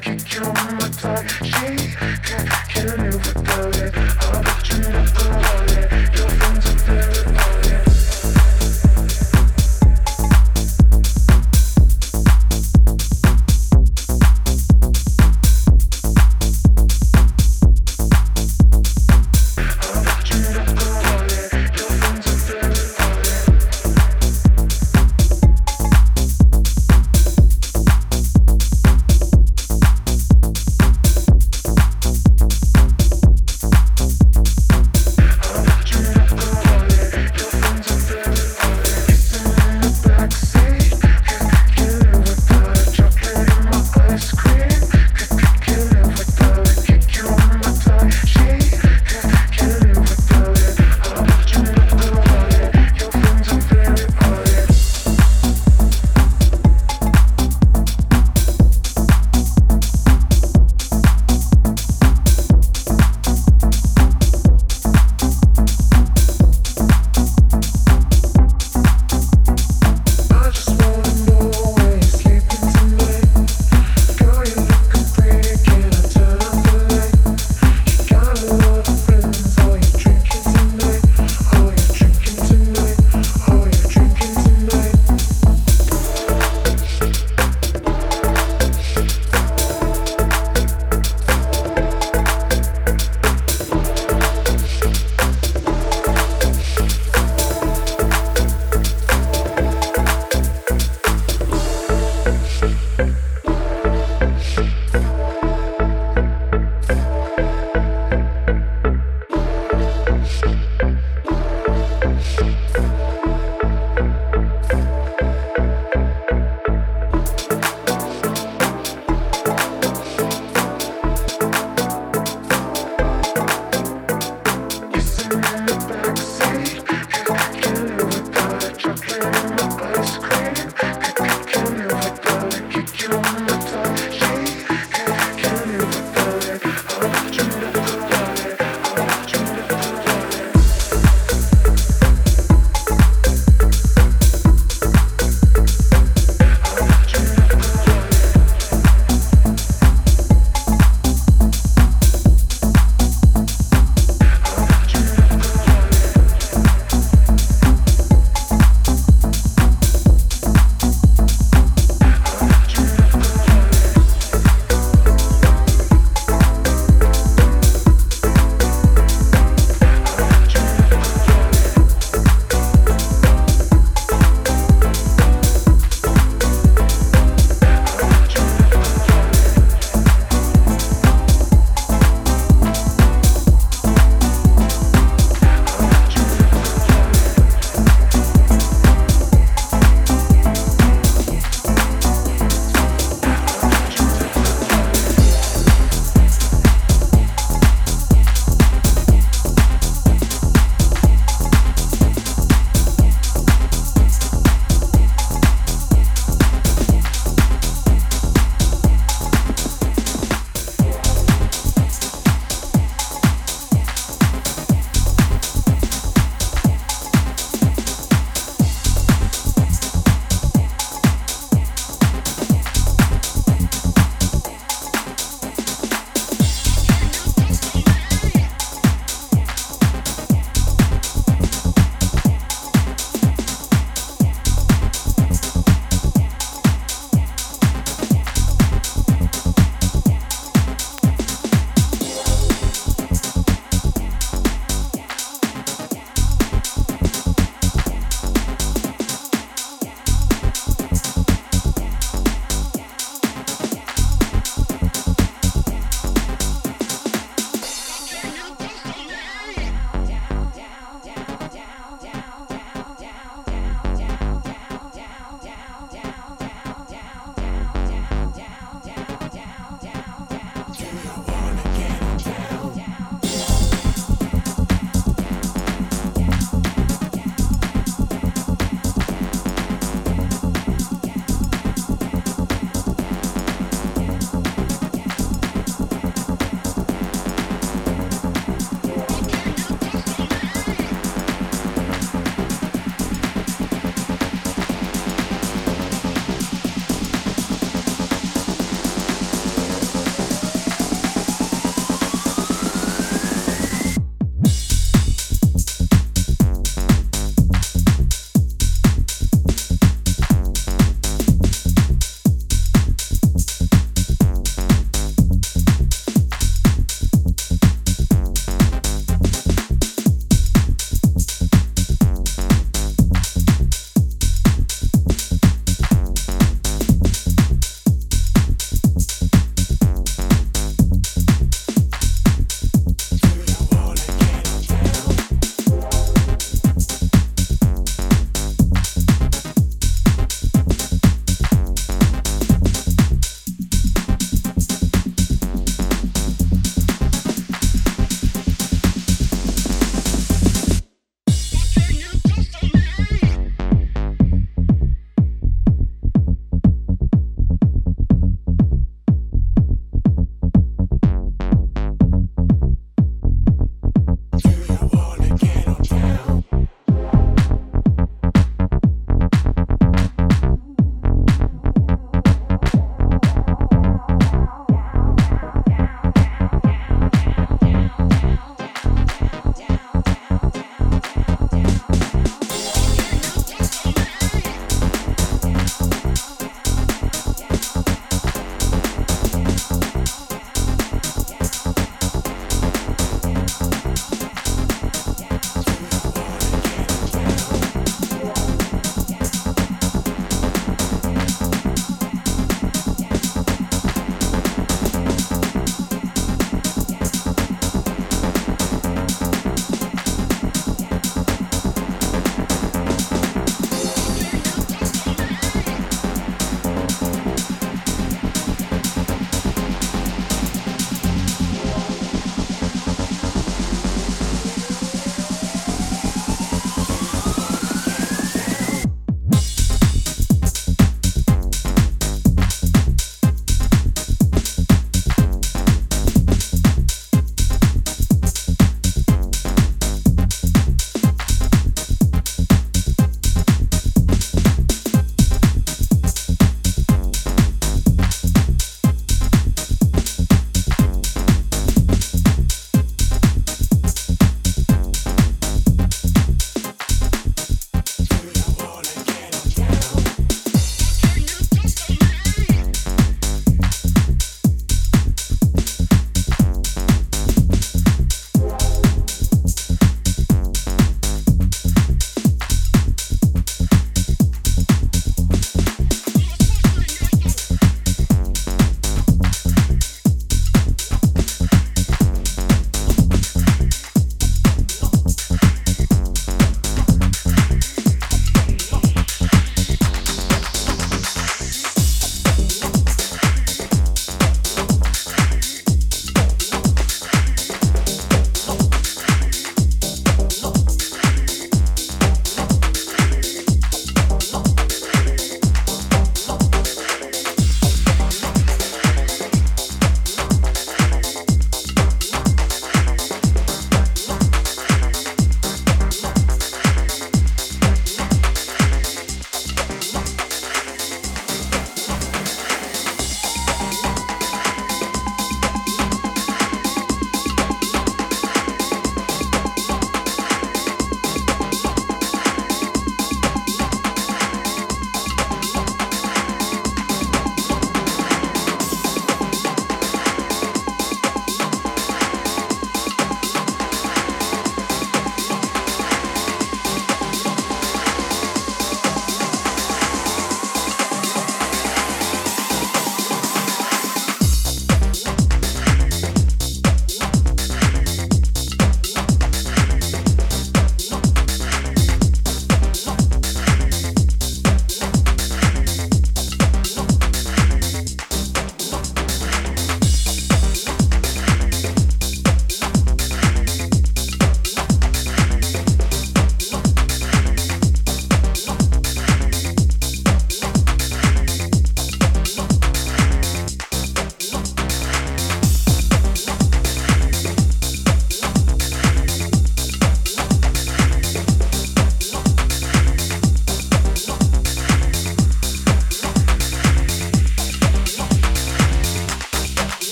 Kick you on the butt, she can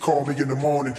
call me in the morning.